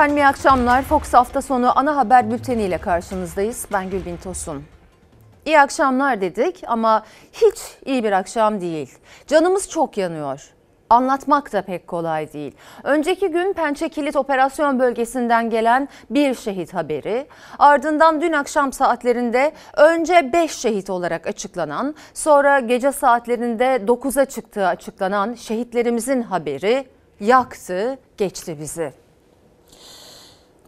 Efendim iyi akşamlar. Fox hafta sonu ana haber bülteni ile karşınızdayız. Ben Gülbin Tosun. İyi akşamlar dedik ama hiç iyi bir akşam değil. Canımız çok yanıyor. Anlatmak da pek kolay değil. Önceki gün Pençe Kilit Operasyon Bölgesi'nden gelen bir şehit haberi, ardından dün akşam saatlerinde önce 5 şehit olarak açıklanan, sonra gece saatlerinde 9'a çıktığı açıklanan şehitlerimizin haberi yaktı, geçti bizi.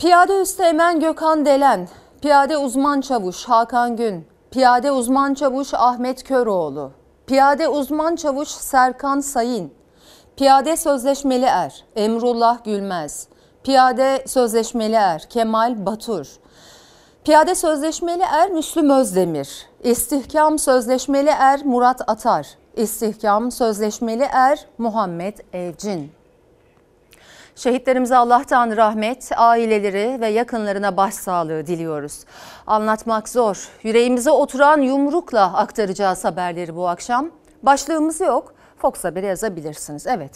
Piyade Üsteğmen Gökhan Delen, Piyade Uzman Çavuş Hakan Gün, Piyade Uzman Çavuş Ahmet Köroğlu, Piyade Uzman Çavuş Serkan Sayın, Piyade Sözleşmeli Er Emrullah Gülmez, Piyade Sözleşmeli Er Kemal Batur, Piyade Sözleşmeli Er Müslüm Özdemir, İstihkam Sözleşmeli Er Murat Atar, İstihkam Sözleşmeli Er Muhammed Evcin. Şehitlerimize Allah'tan rahmet, aileleri ve yakınlarına başsağlığı diliyoruz. Anlatmak zor. Yüreğimize oturan yumrukla aktaracağız haberleri bu akşam. Başlığımız yok. Fox Haber'e yazabilirsiniz. Evet.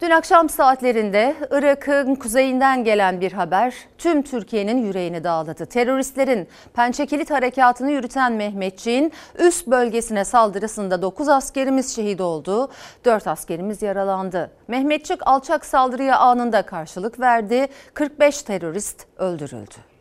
Dün akşam saatlerinde Irak'ın kuzeyinden gelen bir haber tüm Türkiye'nin yüreğini dağladı. Teröristlerin Pençekilit harekatını yürüten Mehmetçiğin üst bölgesine saldırısında 9 askerimiz şehit oldu, 4 askerimiz yaralandı. Mehmetçik alçak saldırıya anında karşılık verdi, 45 terörist öldürüldü.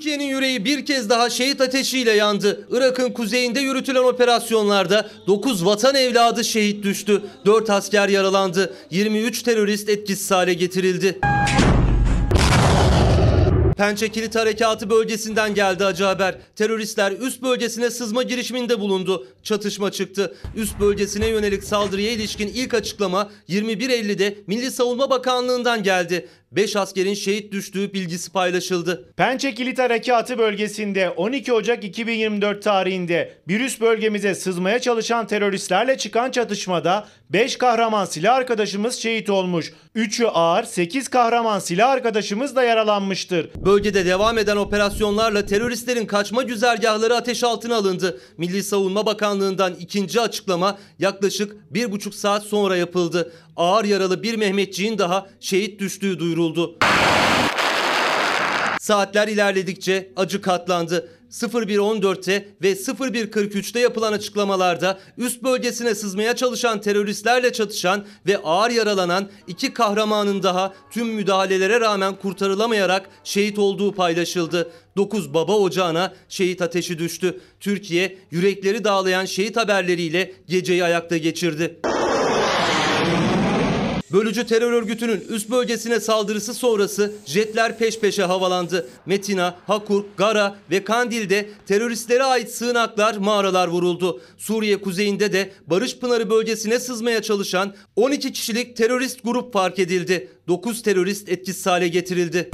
Türkiye'nin yüreği bir kez daha şehit ateşiyle yandı. Irak'ın kuzeyinde yürütülen operasyonlarda 9 vatan evladı şehit düştü. 4 asker yaralandı. 23 terörist etkisiz hale getirildi. Pençe Kilit Harekatı bölgesinden geldi acı haber. Teröristler üst bölgesine sızma girişiminde bulundu. Çatışma çıktı. Üst bölgesine yönelik saldırıya ilişkin ilk açıklama 21.50'de Milli Savunma Bakanlığı'ndan geldi. 5 askerin şehit düştüğü bilgisi paylaşıldı. Pençe Kilit Harekatı bölgesinde 12 Ocak 2024 tarihinde bir üst bölgemize sızmaya çalışan teröristlerle çıkan çatışmada 5 kahraman silah arkadaşımız şehit olmuş. 3'ü ağır, 8 kahraman silah arkadaşımız da yaralanmıştır. Bölgede devam eden operasyonlarla teröristlerin kaçma güzergahları ateş altına alındı. Milli Savunma Bakanlığı'ndan ikinci açıklama yaklaşık bir buçuk saat sonra yapıldı. Ağır yaralı bir Mehmetçiğin daha şehit düştüğü duyuruldu. Saatler ilerledikçe acı katlandı. 01.14'te ve 01.43'te yapılan açıklamalarda üst bölgesine sızmaya çalışan teröristlerle çatışan ve ağır yaralanan iki kahramanın daha tüm müdahalelere rağmen kurtarılamayarak şehit olduğu paylaşıldı. 9 baba ocağına şehit ateşi düştü. Türkiye yürekleri dağlayan şehit haberleriyle geceyi ayakta geçirdi. Bölücü terör örgütünün üst bölgesine saldırısı sonrası jetler peş peşe havalandı. Metina, Hakurk, Gara ve Kandil'de teröristlere ait sığınaklar, mağaralar vuruldu. Suriye kuzeyinde de Barış Pınarı bölgesine sızmaya çalışan 12 kişilik terörist grup fark edildi. 9 terörist etkisiz hale getirildi.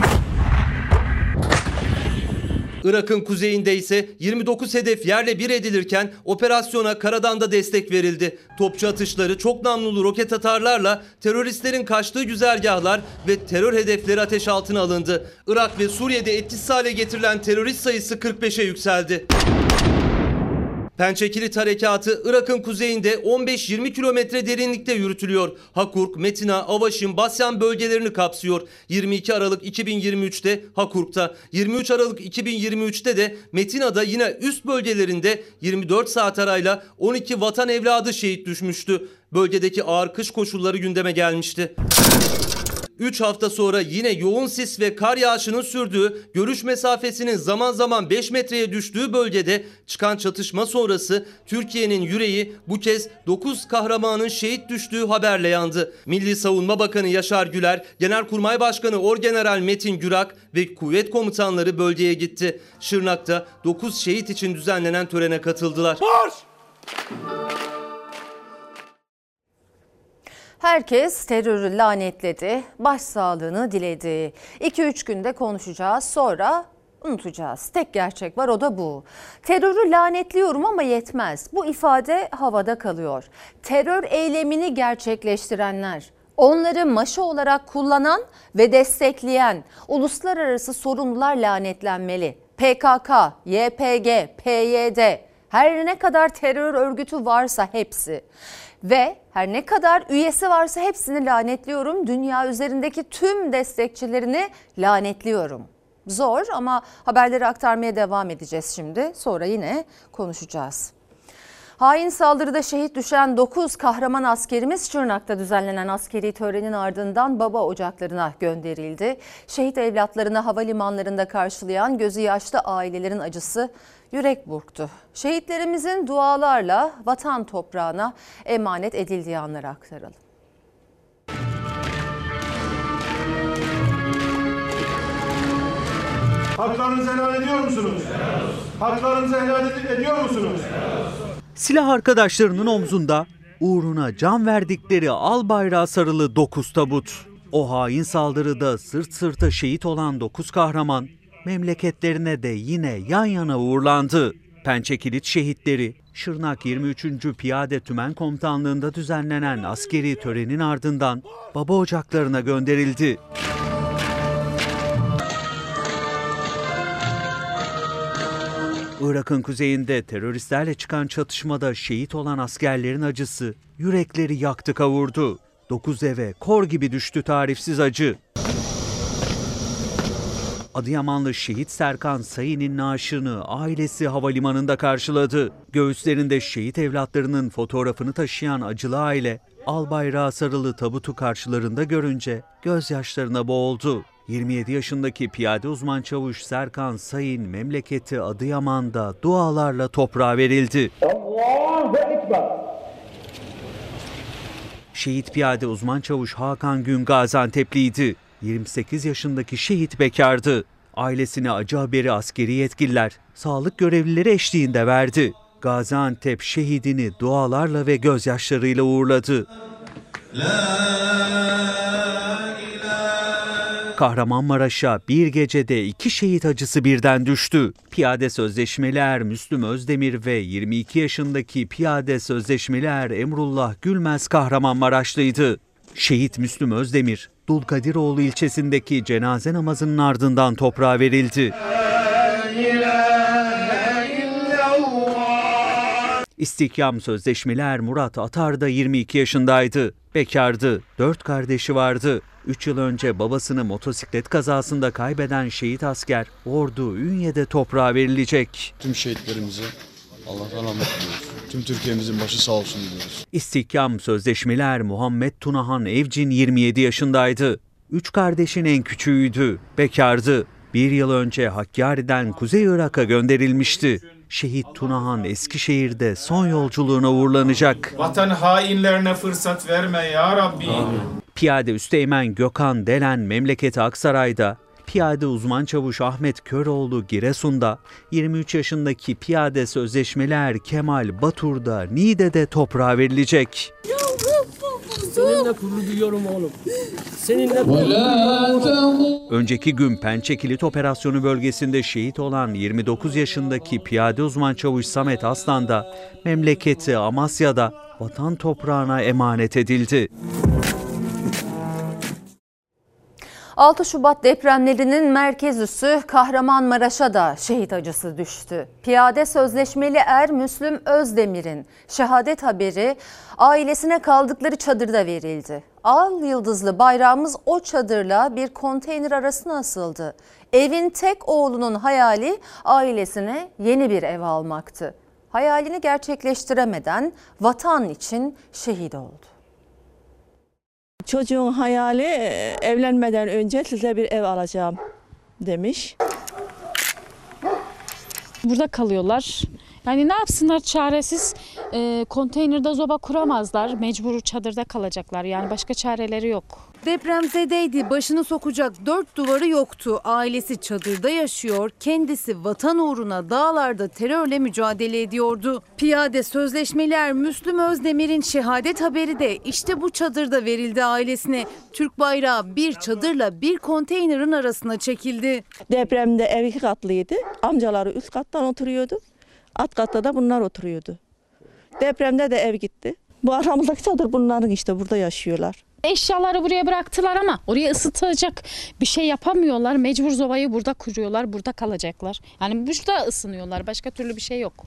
Irak'ın kuzeyinde ise 29 hedef yerle bir edilirken operasyona karadan da destek verildi. Topçu atışları, çok namlulu roket atarlarla teröristlerin kaçtığı güzergahlar ve terör hedefleri ateş altına alındı. Irak ve Suriye'de etkisiz hale getirilen terörist sayısı 45'e yükseldi. Pençekilit Harekatı Irak'ın kuzeyinde 15-20 kilometre derinlikte yürütülüyor. Hakurk, Metina, Avaşin, Basyan bölgelerini kapsıyor. 22 Aralık 2023'te Hakurk'ta, 23 Aralık 2023'te de Metina'da yine üst bölgelerinde 24 saat arayla 12 vatan evladı şehit düşmüştü. Bölgedeki ağır kış koşulları gündeme gelmişti. 3 hafta sonra yine yoğun sis ve kar yağışının sürdüğü, görüş mesafesinin zaman zaman 5 metreye düştüğü bölgede çıkan çatışma sonrası Türkiye'nin yüreği bu kez 9 kahramanın şehit düştüğü haberle yandı. Milli Savunma Bakanı Yaşar Güler, Genelkurmay Başkanı Orgeneral Metin Gürak ve kuvvet komutanları bölgeye gitti. Şırnak'ta 9 şehit için düzenlenen törene katıldılar. Marş! Herkes terörü lanetledi, başsağlığını diledi. 2-3 günde konuşacağız sonra unutacağız. Tek gerçek var o da bu. Terörü lanetliyorum ama yetmez. Bu ifade havada kalıyor. Terör eylemini gerçekleştirenler, onları maşa olarak kullanan ve destekleyen uluslararası sorumlular lanetlenmeli. PKK, YPG, PYD, Her ne kadar terör örgütü varsa hepsi ve her ne kadar üyesi varsa hepsini lanetliyorum. Dünya üzerindeki tüm destekçilerini lanetliyorum. Zor ama haberleri aktarmaya devam edeceğiz şimdi. Sonra yine konuşacağız. Hain saldırıda şehit düşen 9 kahraman askerimiz Şırnak'ta düzenlenen askeri törenin ardından baba ocaklarına gönderildi. Şehit evlatlarını havalimanlarında karşılayan gözü yaşlı ailelerin acısı yürek burktu. Şehitlerimizin dualarla vatan toprağına emanet edildiği anları aktaralım. Haklarınızı helal ediyor musunuz? Haklarınızı helal ed- ediyor musunuz? Silah arkadaşlarının omzunda uğruna can verdikleri al bayrağı sarılı 9 tabut. O hain saldırıda sırt sırta şehit olan 9 kahraman memleketlerine de yine yan yana uğurlandı. Pençekilit şehitleri Şırnak 23. Piyade Tümen Komutanlığı'nda düzenlenen askeri törenin ardından baba ocaklarına gönderildi. Irak'ın kuzeyinde teröristlerle çıkan çatışmada şehit olan askerlerin acısı yürekleri yaktı kavurdu. Dokuz eve kor gibi düştü tarifsiz acı. Adıyamanlı şehit Serkan Sayın'ın naaşını ailesi havalimanında karşıladı. Göğüslerinde şehit evlatlarının fotoğrafını taşıyan acılı aile, al bayrağı sarılı tabutu karşılarında görünce gözyaşlarına boğuldu. 27 yaşındaki piyade uzman çavuş Serkan Sayın memleketi Adıyaman'da dualarla toprağa verildi. Şehit piyade uzman çavuş Hakan Gün Gaziantep'liydi. 28 yaşındaki şehit bekardı. Ailesine acı haberi askeri yetkililer, sağlık görevlileri eşliğinde verdi. Gaziantep şehidini dualarla ve gözyaşlarıyla uğurladı. Kahramanmaraş'a bir gecede iki şehit acısı birden düştü. Piyade sözleşmeli er Müslüm Özdemir ve 22 yaşındaki piyade sözleşmeli er Emrullah Gülmez Kahramanmaraşlıydı. Şehit Müslüm Özdemir, Dulkadiroğlu ilçesindeki cenaze namazının ardından toprağa verildi. İstihkam sözleşmeli er Murat Atar da 22 yaşındaydı. Bekardı, dört kardeşi vardı. 3 yıl önce babasını motosiklet kazasında kaybeden şehit asker Ordu Ünye'de toprağa verilecek. Tüm şehitlerimize Allah'tan rahmet diliyoruz. Tüm Türkiye'mizin başı sağ olsun diyoruz. İstihkam sözleşmeler Muhammed Tunahan Evcin 27 yaşındaydı. Üç kardeşin en küçüğüydü, bekardı. Bir yıl önce Hakkari'den Kuzey Irak'a gönderilmişti. Şehit Tunahan Eskişehir'de son yolculuğuna uğurlanacak. Vatan hainlerine fırsat verme ya Rabbi. Piyade Üsteğmen Gökhan Delen memleketi Aksaray'da, Piyade uzman çavuş Ahmet Köroğlu Giresun'da, 23 yaşındaki piyade sözleşmeler Kemal Batur'da Niğde'de toprağa verilecek. Seninle gurur duyuyorum oğlum. Seninle gurur Önceki gün Pençe Kilit Operasyonu bölgesinde şehit olan 29 yaşındaki piyade uzman çavuş Samet Aslan da memleketi Amasya'da vatan toprağına emanet edildi. 6 Şubat depremlerinin merkez üssü Kahramanmaraş'a da şehit acısı düştü. Piyade sözleşmeli er Müslüm Özdemir'in şehadet haberi ailesine kaldıkları çadırda verildi. Al yıldızlı bayrağımız o çadırla bir konteyner arasına asıldı. Evin tek oğlunun hayali ailesine yeni bir ev almaktı. Hayalini gerçekleştiremeden vatan için şehit oldu. Çocuğun hayali e, evlenmeden önce size bir ev alacağım demiş. Burada kalıyorlar. Yani ne yapsınlar çaresiz e, konteynerde zoba kuramazlar. Mecbur çadırda kalacaklar. Yani başka çareleri yok. Depremzedeydi, başını sokacak dört duvarı yoktu. Ailesi çadırda yaşıyor, kendisi vatan uğruna dağlarda terörle mücadele ediyordu. Piyade sözleşmeler Müslüm Özdemir'in şehadet haberi de işte bu çadırda verildi ailesine. Türk bayrağı bir çadırla bir konteynerin arasına çekildi. Depremde ev iki katlıydı. Amcaları üst kattan oturuyordu. Alt katta da bunlar oturuyordu. Depremde de ev gitti. Bu aramızdaki çadır bunların işte burada yaşıyorlar. Eşyaları buraya bıraktılar ama oraya ısıtacak bir şey yapamıyorlar. Mecbur zobayı burada kuruyorlar. Burada kalacaklar. Yani burada ısınıyorlar. Başka türlü bir şey yok.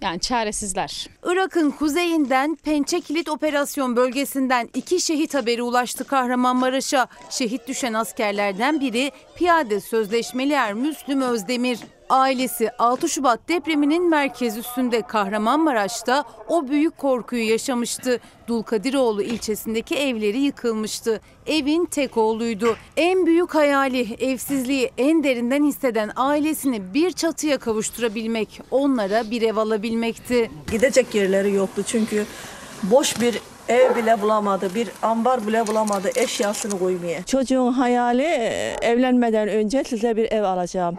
Yani çaresizler. Irak'ın kuzeyinden Pençe Kilit Operasyon Bölgesi'nden iki şehit haberi ulaştı Kahramanmaraş'a. Şehit düşen askerlerden biri piyade sözleşmeli er Müslüm Özdemir. Ailesi 6 Şubat depreminin merkez üstünde Kahramanmaraş'ta o büyük korkuyu yaşamıştı. Dulkadiroğlu ilçesindeki evleri yıkılmıştı. Evin tek oğluydu. En büyük hayali evsizliği en derinden hisseden ailesini bir çatıya kavuşturabilmek, onlara bir ev alabilmekti. Gidecek yerleri yoktu çünkü boş bir ev bile bulamadı, bir ambar bile bulamadı eşyasını koymaya. Çocuğun hayali e, evlenmeden önce size bir ev alacağım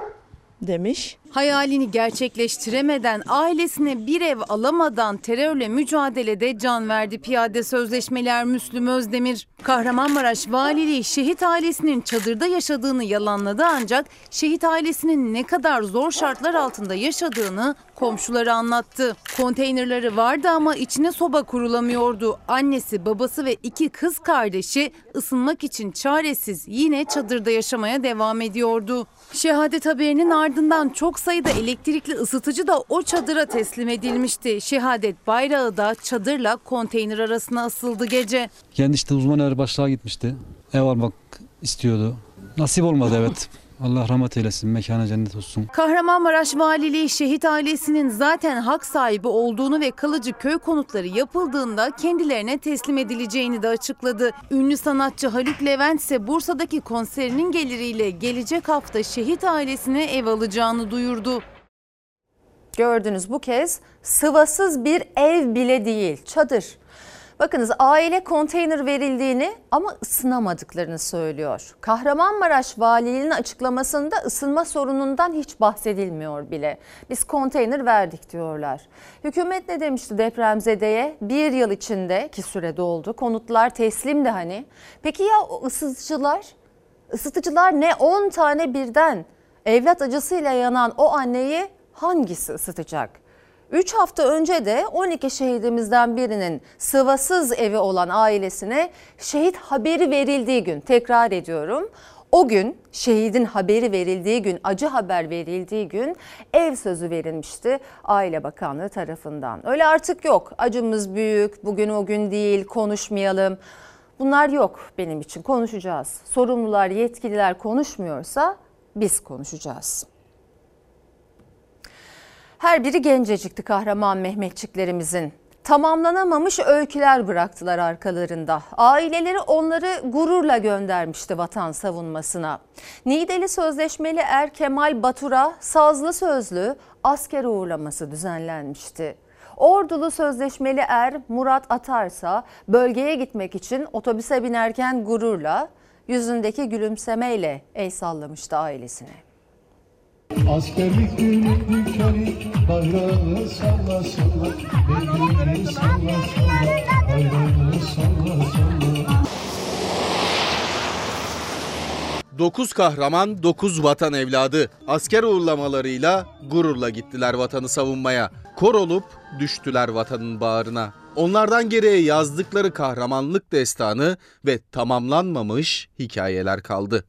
demiş. Hayalini gerçekleştiremeden, ailesine bir ev alamadan terörle mücadelede can verdi piyade sözleşmeler Müslüm Özdemir. Kahramanmaraş Valiliği şehit ailesinin çadırda yaşadığını yalanladı ancak şehit ailesinin ne kadar zor şartlar altında yaşadığını komşuları anlattı. Konteynerleri vardı ama içine soba kurulamıyordu. Annesi, babası ve iki kız kardeşi ısınmak için çaresiz yine çadırda yaşamaya devam ediyordu. Şehadet haberinin ardından çok sayıda elektrikli ısıtıcı da o çadıra teslim edilmişti. Şehadet bayrağı da çadırla konteyner arasına asıldı gece. Kendi işte uzman er başlığa gitmişti. Ev almak istiyordu. Nasip olmadı evet. Allah rahmet eylesin. Mekanı cennet olsun. Kahramanmaraş Valiliği şehit ailesinin zaten hak sahibi olduğunu ve kalıcı köy konutları yapıldığında kendilerine teslim edileceğini de açıkladı. Ünlü sanatçı Haluk Levent ise Bursa'daki konserinin geliriyle gelecek hafta şehit ailesine ev alacağını duyurdu. Gördünüz bu kez sıvasız bir ev bile değil çadır. Bakınız aile konteyner verildiğini ama ısınamadıklarını söylüyor. Kahramanmaraş valiliğinin açıklamasında ısınma sorunundan hiç bahsedilmiyor bile. Biz konteyner verdik diyorlar. Hükümet ne demişti depremzedeye? Bir yıl içinde ki süre doldu konutlar teslimdi hani. Peki ya o ısıtıcılar? Isıtıcılar ne 10 tane birden evlat acısıyla yanan o anneyi hangisi ısıtacak? 3 hafta önce de 12 şehidimizden birinin sıvasız evi olan ailesine şehit haberi verildiği gün tekrar ediyorum. O gün şehidin haberi verildiği gün, acı haber verildiği gün ev sözü verilmişti Aile Bakanlığı tarafından. Öyle artık yok. Acımız büyük, bugün o gün değil, konuşmayalım. Bunlar yok benim için. Konuşacağız. Sorumlular, yetkililer konuşmuyorsa biz konuşacağız. Her biri gencecikti kahraman Mehmetçiklerimizin. Tamamlanamamış öyküler bıraktılar arkalarında. Aileleri onları gururla göndermişti vatan savunmasına. Nideli Sözleşmeli Er Kemal Batur'a sazlı sözlü asker uğurlaması düzenlenmişti. Ordulu Sözleşmeli Er Murat Atarsa bölgeye gitmek için otobüse binerken gururla yüzündeki gülümsemeyle el sallamıştı ailesine. Askerlik günü düşeri bayrağını salla salla Beygini salla salla bayrağını salla salla 9 kahraman, 9 vatan evladı. Asker uğurlamalarıyla gururla gittiler vatanı savunmaya. Kor olup düştüler vatanın bağrına. Onlardan geriye yazdıkları kahramanlık destanı ve tamamlanmamış hikayeler kaldı.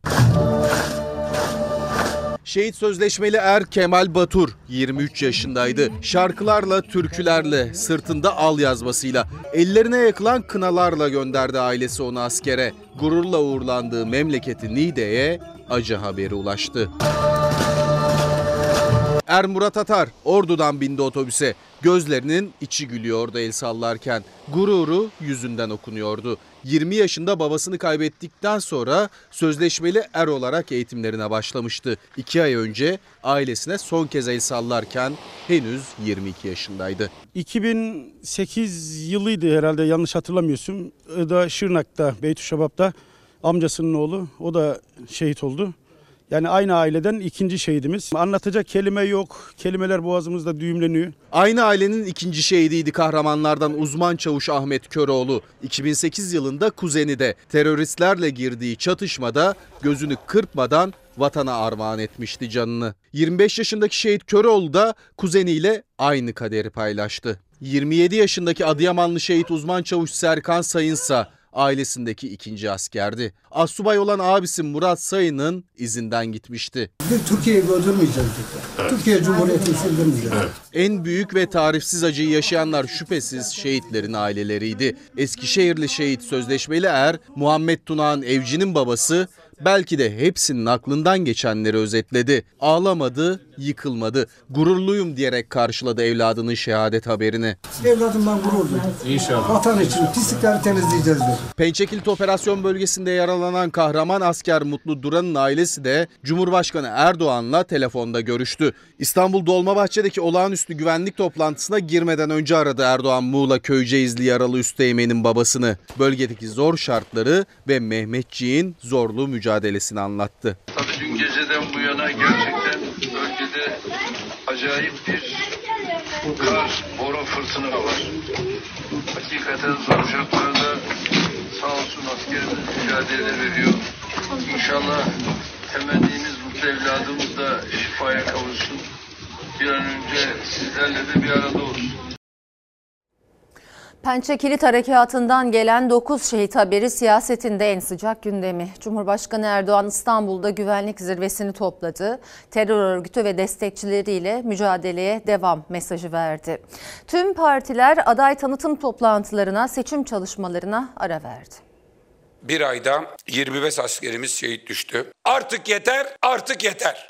Şehit sözleşmeli er Kemal Batur 23 yaşındaydı. Şarkılarla, türkülerle, sırtında al yazmasıyla, ellerine yakılan kınalarla gönderdi ailesi onu askere. Gururla uğurlandığı memleketi Niğde'ye acı haberi ulaştı. Er Murat Atar ordudan bindi otobüse. Gözlerinin içi gülüyordu el sallarken. Gururu yüzünden okunuyordu. 20 yaşında babasını kaybettikten sonra sözleşmeli er olarak eğitimlerine başlamıştı. 2 ay önce ailesine son kez el sallarken henüz 22 yaşındaydı. 2008 yılıydı herhalde yanlış hatırlamıyorsun. Da Şırnak'ta, Beytüşşebap'ta amcasının oğlu. O da şehit oldu. Yani aynı aileden ikinci şehidimiz. Anlatacak kelime yok. Kelimeler boğazımızda düğümleniyor. Aynı ailenin ikinci şehidiydi kahramanlardan uzman çavuş Ahmet Köroğlu. 2008 yılında kuzeni de teröristlerle girdiği çatışmada gözünü kırpmadan vatana armağan etmişti canını. 25 yaşındaki şehit Köroğlu da kuzeniyle aynı kaderi paylaştı. 27 yaşındaki Adıyamanlı şehit uzman çavuş Serkan Sayınsa ailesindeki ikinci askerdi. Assubay olan abisi Murat Sayın'ın izinden gitmişti. Türkiye'yi öldürmeyeceğiz. Türkiye Cumhuriyeti'ni sildirmeyeceğiz. En büyük ve tarifsiz acıyı yaşayanlar şüphesiz şehitlerin aileleriydi. Eskişehirli şehit sözleşmeli er Muhammed Tunağan Evci'nin babası belki de hepsinin aklından geçenleri özetledi. Ağlamadı, yıkılmadı. Gururluyum diyerek karşıladı evladının şehadet haberini. Evladımdan gurur duydum. İnşallah. Vatan için pislikleri temizleyeceğiz dedi. Pençekilit operasyon bölgesinde yaralanan kahraman asker Mutlu Duran'ın ailesi de Cumhurbaşkanı Erdoğan'la telefonda görüştü. İstanbul Dolmabahçe'deki olağanüstü güvenlik toplantısına girmeden önce aradı Erdoğan Muğla Köyceğizli yaralı üsteğmenin babasını. Bölgedeki zor şartları ve Mehmetçiğin zorlu mücadelesini anlattı. Tabii dün geceden bu yana gerçekten bölgede acayip bir kar, boru fırtına var. Hakikaten zor şartlarda sağ olsun askerimiz mücadele veriyor. İnşallah temennimiz mutlu evladımız da şifaya kavuşsun. Bir an önce sizlerle de bir arada olsun. Pençe Kilit Harekatı'ndan gelen 9 şehit haberi siyasetinde en sıcak gündemi. Cumhurbaşkanı Erdoğan İstanbul'da güvenlik zirvesini topladı. Terör örgütü ve destekçileriyle mücadeleye devam mesajı verdi. Tüm partiler aday tanıtım toplantılarına, seçim çalışmalarına ara verdi. Bir ayda 25 askerimiz şehit düştü. Artık yeter, artık yeter.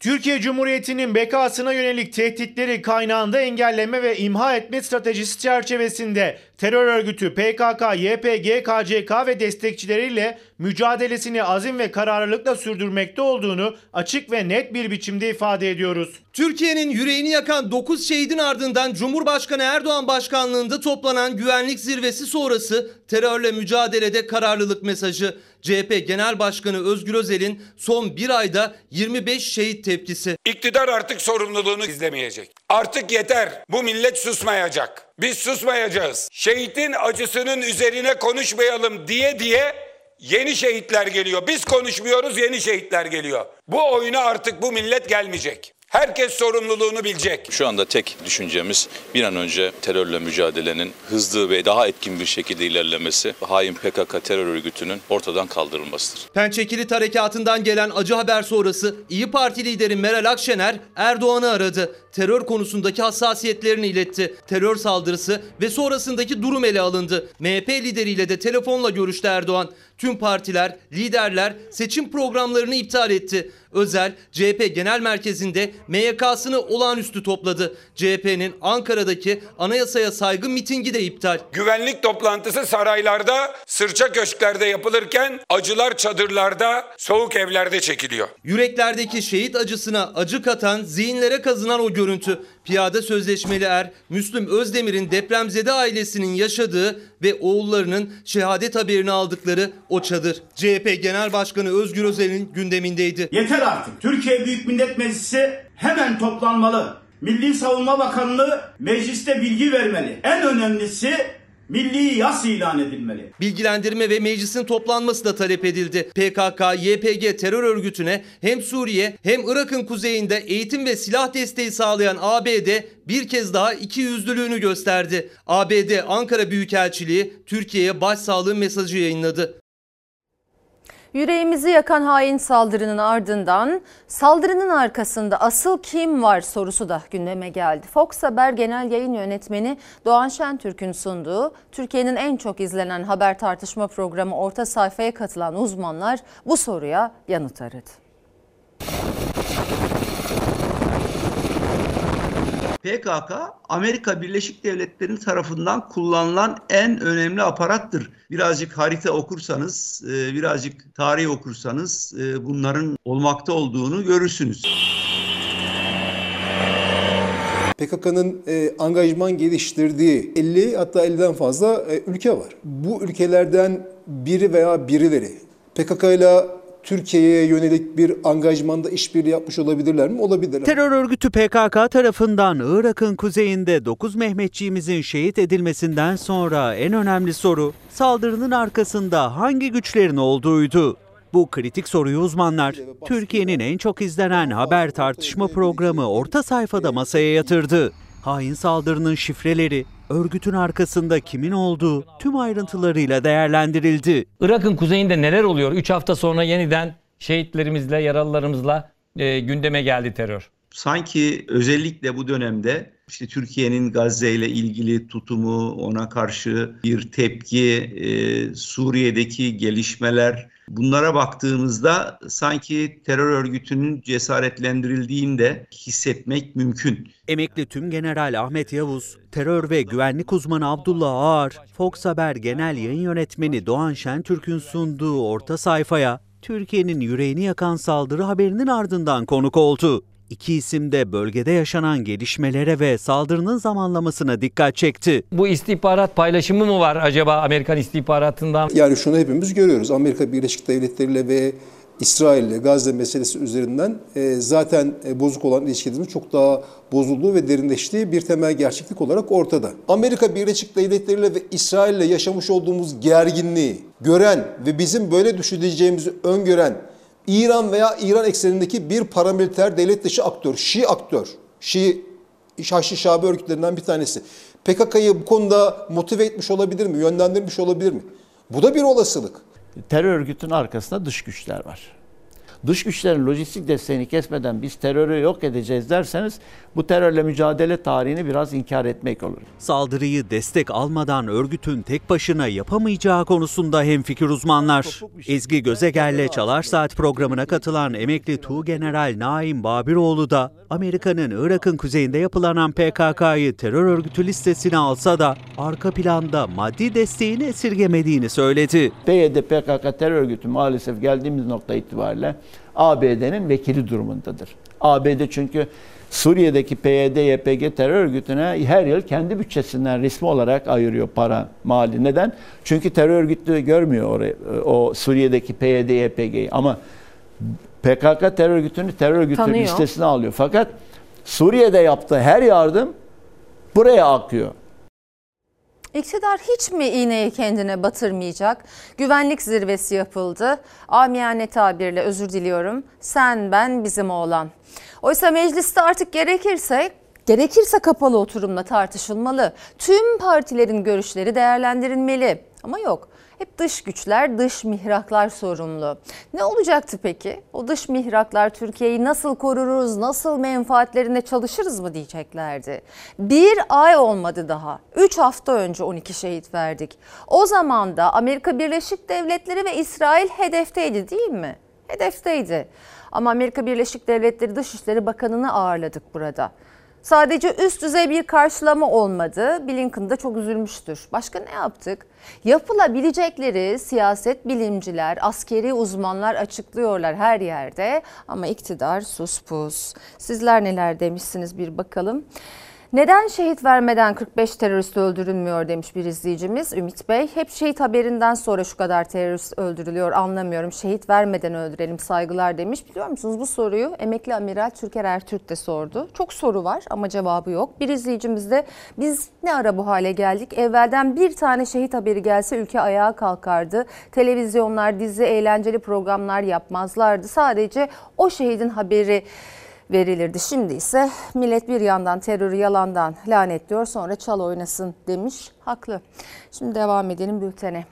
Türkiye Cumhuriyeti'nin bekasına yönelik tehditleri kaynağında engelleme ve imha etme stratejisi çerçevesinde terör örgütü PKK, YPG, KCK ve destekçileriyle mücadelesini azim ve kararlılıkla sürdürmekte olduğunu açık ve net bir biçimde ifade ediyoruz. Türkiye'nin yüreğini yakan 9 şehidin ardından Cumhurbaşkanı Erdoğan başkanlığında toplanan güvenlik zirvesi sonrası terörle mücadelede kararlılık mesajı. CHP Genel Başkanı Özgür Özel'in son bir ayda 25 şehit tepkisi. İktidar artık sorumluluğunu izlemeyecek. Artık yeter. Bu millet susmayacak. Biz susmayacağız. Şehitin acısının üzerine konuşmayalım diye diye yeni şehitler geliyor. Biz konuşmuyoruz yeni şehitler geliyor. Bu oyuna artık bu millet gelmeyecek. Herkes sorumluluğunu bilecek. Şu anda tek düşüncemiz bir an önce terörle mücadelenin hızlı ve daha etkin bir şekilde ilerlemesi, hain PKK terör örgütünün ortadan kaldırılmasıdır. Pençe Kilit Harekatı'ndan gelen acı haber sonrası İyi Parti lideri Meral Akşener Erdoğan'ı aradı. Terör konusundaki hassasiyetlerini iletti. Terör saldırısı ve sonrasındaki durum ele alındı. MHP lideriyle de telefonla görüştü Erdoğan. Tüm partiler, liderler seçim programlarını iptal etti. Özel, CHP Genel Merkezi'nde MYK'sını olağanüstü topladı. CHP'nin Ankara'daki anayasaya saygı mitingi de iptal. Güvenlik toplantısı saraylarda, sırça köşklerde yapılırken acılar çadırlarda, soğuk evlerde çekiliyor. Yüreklerdeki şehit acısına acı katan, zihinlere kazınan o görüntü. Piyade sözleşmeli er Müslüm Özdemir'in depremzede ailesinin yaşadığı ve oğullarının şehadet haberini aldıkları o çadır. CHP Genel Başkanı Özgür Özel'in gündemindeydi. Yeter artık. Türkiye Büyük Millet Meclisi hemen toplanmalı. Milli Savunma Bakanlığı mecliste bilgi vermeli. En önemlisi milli yas ilan edilmeli. Bilgilendirme ve meclisin toplanması da talep edildi. PKK, YPG terör örgütüne hem Suriye hem Irak'ın kuzeyinde eğitim ve silah desteği sağlayan ABD bir kez daha iki yüzlülüğünü gösterdi. ABD Ankara Büyükelçiliği Türkiye'ye başsağlığı mesajı yayınladı. Yüreğimizi yakan hain saldırının ardından saldırının arkasında asıl kim var sorusu da gündeme geldi. Fox Haber Genel Yayın Yönetmeni Doğan Şentürk'ün sunduğu Türkiye'nin en çok izlenen haber tartışma programı Orta Sayfa'ya katılan uzmanlar bu soruya yanıt aradı. PKK Amerika Birleşik Devletleri'nin tarafından kullanılan en önemli aparattır. Birazcık harita okursanız, e, birazcık tarih okursanız e, bunların olmakta olduğunu görürsünüz. PKK'nın e, angajman geliştirdiği 50 hatta 50'den fazla e, ülke var. Bu ülkelerden biri veya birileri PKK ile Türkiye'ye yönelik bir angajmanda işbirliği yapmış olabilirler mi? Olabilirler. Terör örgütü PKK tarafından Irak'ın kuzeyinde 9 Mehmetçiğimizin şehit edilmesinden sonra en önemli soru saldırının arkasında hangi güçlerin olduğuydu. Bu kritik soruyu uzmanlar Türkiye'nin en çok izlenen haber tartışma programı orta sayfada masaya yatırdı. Hain saldırının şifreleri, Örgütün arkasında kimin olduğu tüm ayrıntılarıyla değerlendirildi. Irak'ın kuzeyinde neler oluyor? 3 hafta sonra yeniden şehitlerimizle, yaralılarımızla e, gündeme geldi terör. Sanki özellikle bu dönemde işte Türkiye'nin Gazze ile ilgili tutumu, ona karşı bir tepki, e, Suriye'deki gelişmeler bunlara baktığımızda sanki terör örgütünün cesaretlendirildiğini de hissetmek mümkün. Emekli Tüm General Ahmet Yavuz, terör ve güvenlik uzmanı Abdullah Ağar, Fox Haber Genel Yayın Yönetmeni Doğan Şentürk'ün sunduğu orta sayfaya Türkiye'nin yüreğini yakan saldırı haberinin ardından konuk oldu. İki isim de bölgede yaşanan gelişmelere ve saldırının zamanlamasına dikkat çekti. Bu istihbarat paylaşımı mı var acaba Amerikan istihbaratından? Yani şunu hepimiz görüyoruz. Amerika Birleşik Devletleri ile ve İsrail ile Gazze meselesi üzerinden e, zaten e, bozuk olan ilişkilerimizin çok daha bozulduğu ve derinleştiği bir temel gerçeklik olarak ortada. Amerika Birleşik Devletleri ile ve İsrail ile yaşamış olduğumuz gerginliği gören ve bizim böyle düşüneceğimizi öngören İran veya İran eksenindeki bir paramiliter devlet dışı aktör, Şii aktör, Şii Haçlı Şabi örgütlerinden bir tanesi. PKK'yı bu konuda motive etmiş olabilir mi, yönlendirmiş olabilir mi? Bu da bir olasılık. Terör örgütünün arkasında dış güçler var. Dış güçlerin lojistik desteğini kesmeden biz terörü yok edeceğiz derseniz bu terörle mücadele tarihini biraz inkar etmek olur. Saldırıyı destek almadan örgütün tek başına yapamayacağı konusunda hemfikir uzmanlar. Ezgi Gözeger'le Çalar Saat programına katılan emekli Tuğgeneral Naim Babiroğlu da Amerika'nın Irak'ın kuzeyinde yapılanan PKK'yı terör örgütü listesine alsa da arka planda maddi desteğini esirgemediğini söyledi. PYD PKK terör örgütü maalesef geldiğimiz nokta itibariyle ABD'nin vekili durumundadır. ABD çünkü Suriye'deki PYD, YPG terör örgütüne her yıl kendi bütçesinden resmi olarak ayırıyor para, mali. Neden? Çünkü terör örgütü görmüyor orayı, o Suriye'deki PYD, YPG'yi. Ama PKK terör örgütünü terör örgütü Tanıyor. listesine alıyor. Fakat Suriye'de yaptığı her yardım buraya akıyor. İktidar hiç mi iğneyi kendine batırmayacak? Güvenlik zirvesi yapıldı. Amiyane tabirle özür diliyorum. Sen, ben, bizim oğlan. Oysa mecliste artık gerekirse gerekirse kapalı oturumla tartışılmalı. Tüm partilerin görüşleri değerlendirilmeli. Ama yok. Hep dış güçler, dış mihraklar sorumlu. Ne olacaktı peki? O dış mihraklar Türkiye'yi nasıl koruruz, nasıl menfaatlerine çalışırız mı diyeceklerdi. Bir ay olmadı daha. Üç hafta önce 12 şehit verdik. O zaman da Amerika Birleşik Devletleri ve İsrail hedefteydi değil mi? Hedefteydi. Ama Amerika Birleşik Devletleri Dışişleri Bakanı'nı ağırladık burada. Sadece üst düzey bir karşılama olmadı. Blinken de çok üzülmüştür. Başka ne yaptık? Yapılabilecekleri siyaset bilimciler, askeri uzmanlar açıklıyorlar her yerde ama iktidar sus pus. Sizler neler demişsiniz bir bakalım. Neden şehit vermeden 45 terörist öldürülmüyor demiş bir izleyicimiz Ümit Bey. Hep şehit haberinden sonra şu kadar terörist öldürülüyor anlamıyorum. Şehit vermeden öldürelim saygılar demiş. Biliyor musunuz bu soruyu emekli amiral Türker Ertürk de sordu. Çok soru var ama cevabı yok. Bir izleyicimiz de biz ne ara bu hale geldik? Evvelden bir tane şehit haberi gelse ülke ayağa kalkardı. Televizyonlar, dizi, eğlenceli programlar yapmazlardı. Sadece o şehidin haberi verilirdi. Şimdi ise millet bir yandan terörü yalandan lanetliyor sonra çal oynasın demiş. Haklı. Şimdi devam edelim bültene.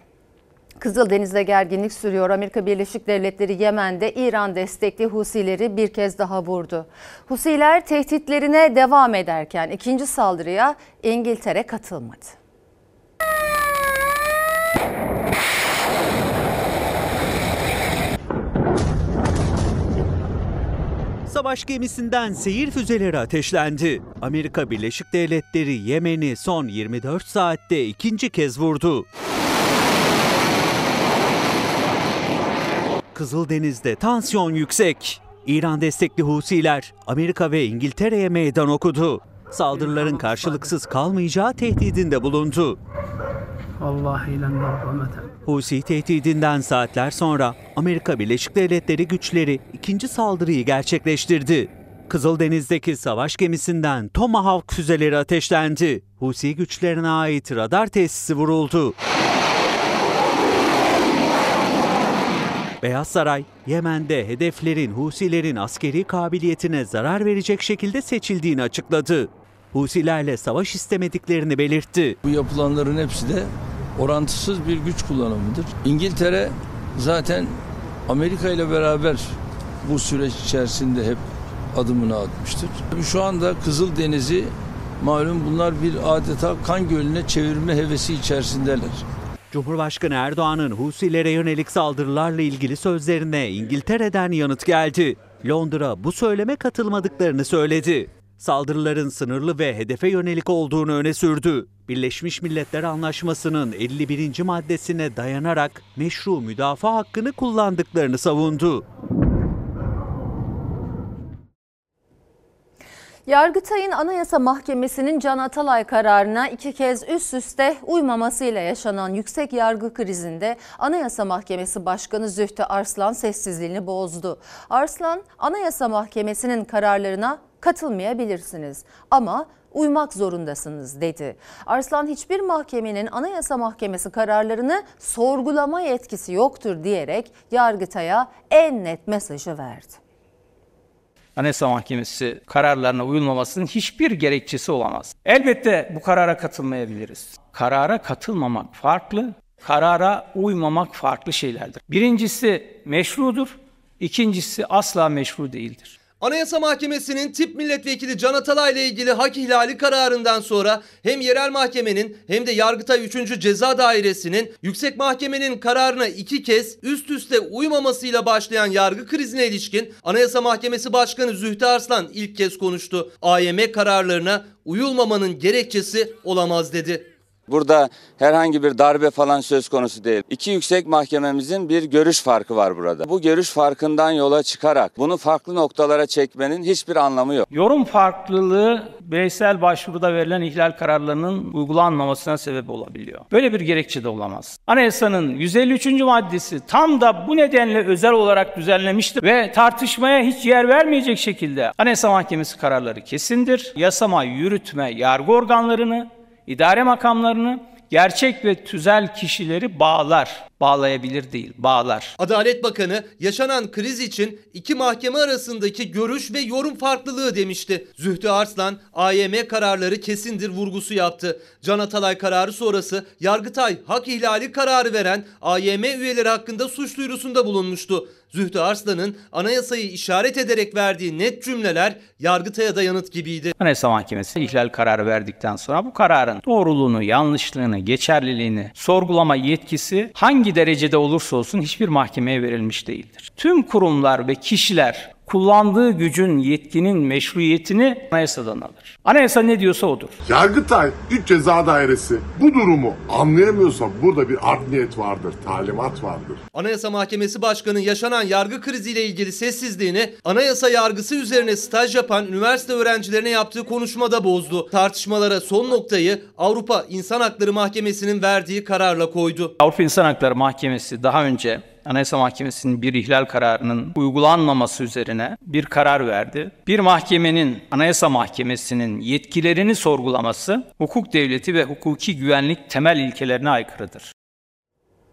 Kızıldeniz'de gerginlik sürüyor. Amerika Birleşik Devletleri Yemen'de İran destekli Husileri bir kez daha vurdu. Husiler tehditlerine devam ederken ikinci saldırıya İngiltere katılmadı. Savaş gemisinden seyir füzeleri ateşlendi. Amerika Birleşik Devletleri Yemen'i son 24 saatte ikinci kez vurdu. Kızıldeniz'de tansiyon yüksek. İran destekli Husiler Amerika ve İngiltere'ye meydan okudu. Saldırıların karşılıksız kalmayacağı tehdidinde bulundu. Husi tehdidinden saatler sonra Amerika Birleşik Devletleri güçleri ikinci saldırıyı gerçekleştirdi. Kızıldeniz'deki savaş gemisinden Tomahawk füzeleri ateşlendi. Husi güçlerine ait radar tesisi vuruldu. Beyaz Saray, Yemen'de hedeflerin Husilerin askeri kabiliyetine zarar verecek şekilde seçildiğini açıkladı. Husilerle savaş istemediklerini belirtti. Bu yapılanların hepsi de orantısız bir güç kullanımıdır. İngiltere zaten Amerika ile beraber bu süreç içerisinde hep adımını atmıştır. Şu anda Kızıldeniz'i malum bunlar bir adeta kan gölüne çevirme hevesi içerisindeler. Cumhurbaşkanı Erdoğan'ın Husilere yönelik saldırılarla ilgili sözlerine İngiltere'den yanıt geldi. Londra bu söyleme katılmadıklarını söyledi. Saldırıların sınırlı ve hedefe yönelik olduğunu öne sürdü. Birleşmiş Milletler Anlaşması'nın 51. maddesine dayanarak meşru müdafaa hakkını kullandıklarını savundu. Yargıtay'ın Anayasa Mahkemesi'nin Can Atalay kararına iki kez üst üste uymamasıyla yaşanan yüksek yargı krizinde Anayasa Mahkemesi Başkanı Zühtü Arslan sessizliğini bozdu. Arslan, Anayasa Mahkemesi'nin kararlarına katılmayabilirsiniz ama uymak zorundasınız dedi. Arslan hiçbir mahkemenin Anayasa Mahkemesi kararlarını sorgulama yetkisi yoktur diyerek Yargıtay'a en net mesajı verdi. Anayasa Mahkemesi kararlarına uyulmamasının hiçbir gerekçesi olamaz. Elbette bu karara katılmayabiliriz. Karara katılmamak farklı, karara uymamak farklı şeylerdir. Birincisi meşrudur, ikincisi asla meşru değildir. Anayasa Mahkemesi'nin tip milletvekili Can Atalay ile ilgili hak ihlali kararından sonra hem yerel mahkemenin hem de Yargıtay 3. Ceza Dairesi'nin yüksek mahkemenin kararına iki kez üst üste uymamasıyla başlayan yargı krizine ilişkin Anayasa Mahkemesi Başkanı Zühtü Arslan ilk kez konuştu. AYM kararlarına uyulmamanın gerekçesi olamaz dedi. Burada herhangi bir darbe falan söz konusu değil. İki yüksek mahkememizin bir görüş farkı var burada. Bu görüş farkından yola çıkarak bunu farklı noktalara çekmenin hiçbir anlamı yok. Yorum farklılığı bireysel başvuruda verilen ihlal kararlarının uygulanmamasına sebep olabiliyor. Böyle bir gerekçe de olamaz. Anayasanın 153. maddesi tam da bu nedenle özel olarak düzenlemiştir ve tartışmaya hiç yer vermeyecek şekilde Anayasa Mahkemesi kararları kesindir. Yasama, yürütme, yargı organlarını idare makamlarını, gerçek ve tüzel kişileri bağlar. Bağlayabilir değil, bağlar. Adalet Bakanı yaşanan kriz için iki mahkeme arasındaki görüş ve yorum farklılığı demişti. Zühtü Arslan AYM kararları kesindir vurgusu yaptı. Can Atalay kararı sonrası Yargıtay hak ihlali kararı veren AYM üyeleri hakkında suç duyurusunda bulunmuştu. Zühtü Arslan'ın anayasayı işaret ederek verdiği net cümleler Yargıtay'a da yanıt gibiydi. Anayasa Mahkemesi ihlal kararı verdikten sonra bu kararın doğruluğunu, yanlışlığını, geçerliliğini sorgulama yetkisi hangi derecede olursa olsun hiçbir mahkemeye verilmiş değildir. Tüm kurumlar ve kişiler kullandığı gücün, yetkinin meşruiyetini anayasadan alır. Anayasa ne diyorsa odur. Yargıtay 3 Ceza Dairesi bu durumu anlayamıyorsa burada bir art niyet vardır, talimat vardır. Anayasa Mahkemesi Başkanı yaşanan yargı kriziyle ilgili sessizliğini anayasa yargısı üzerine staj yapan üniversite öğrencilerine yaptığı konuşmada bozdu. Tartışmalara son noktayı Avrupa İnsan Hakları Mahkemesi'nin verdiği kararla koydu. Avrupa İnsan Hakları Mahkemesi daha önce Anayasa Mahkemesi'nin bir ihlal kararının uygulanmaması üzerine bir karar verdi. Bir mahkemenin, Anayasa Mahkemesi'nin yetkilerini sorgulaması hukuk devleti ve hukuki güvenlik temel ilkelerine aykırıdır.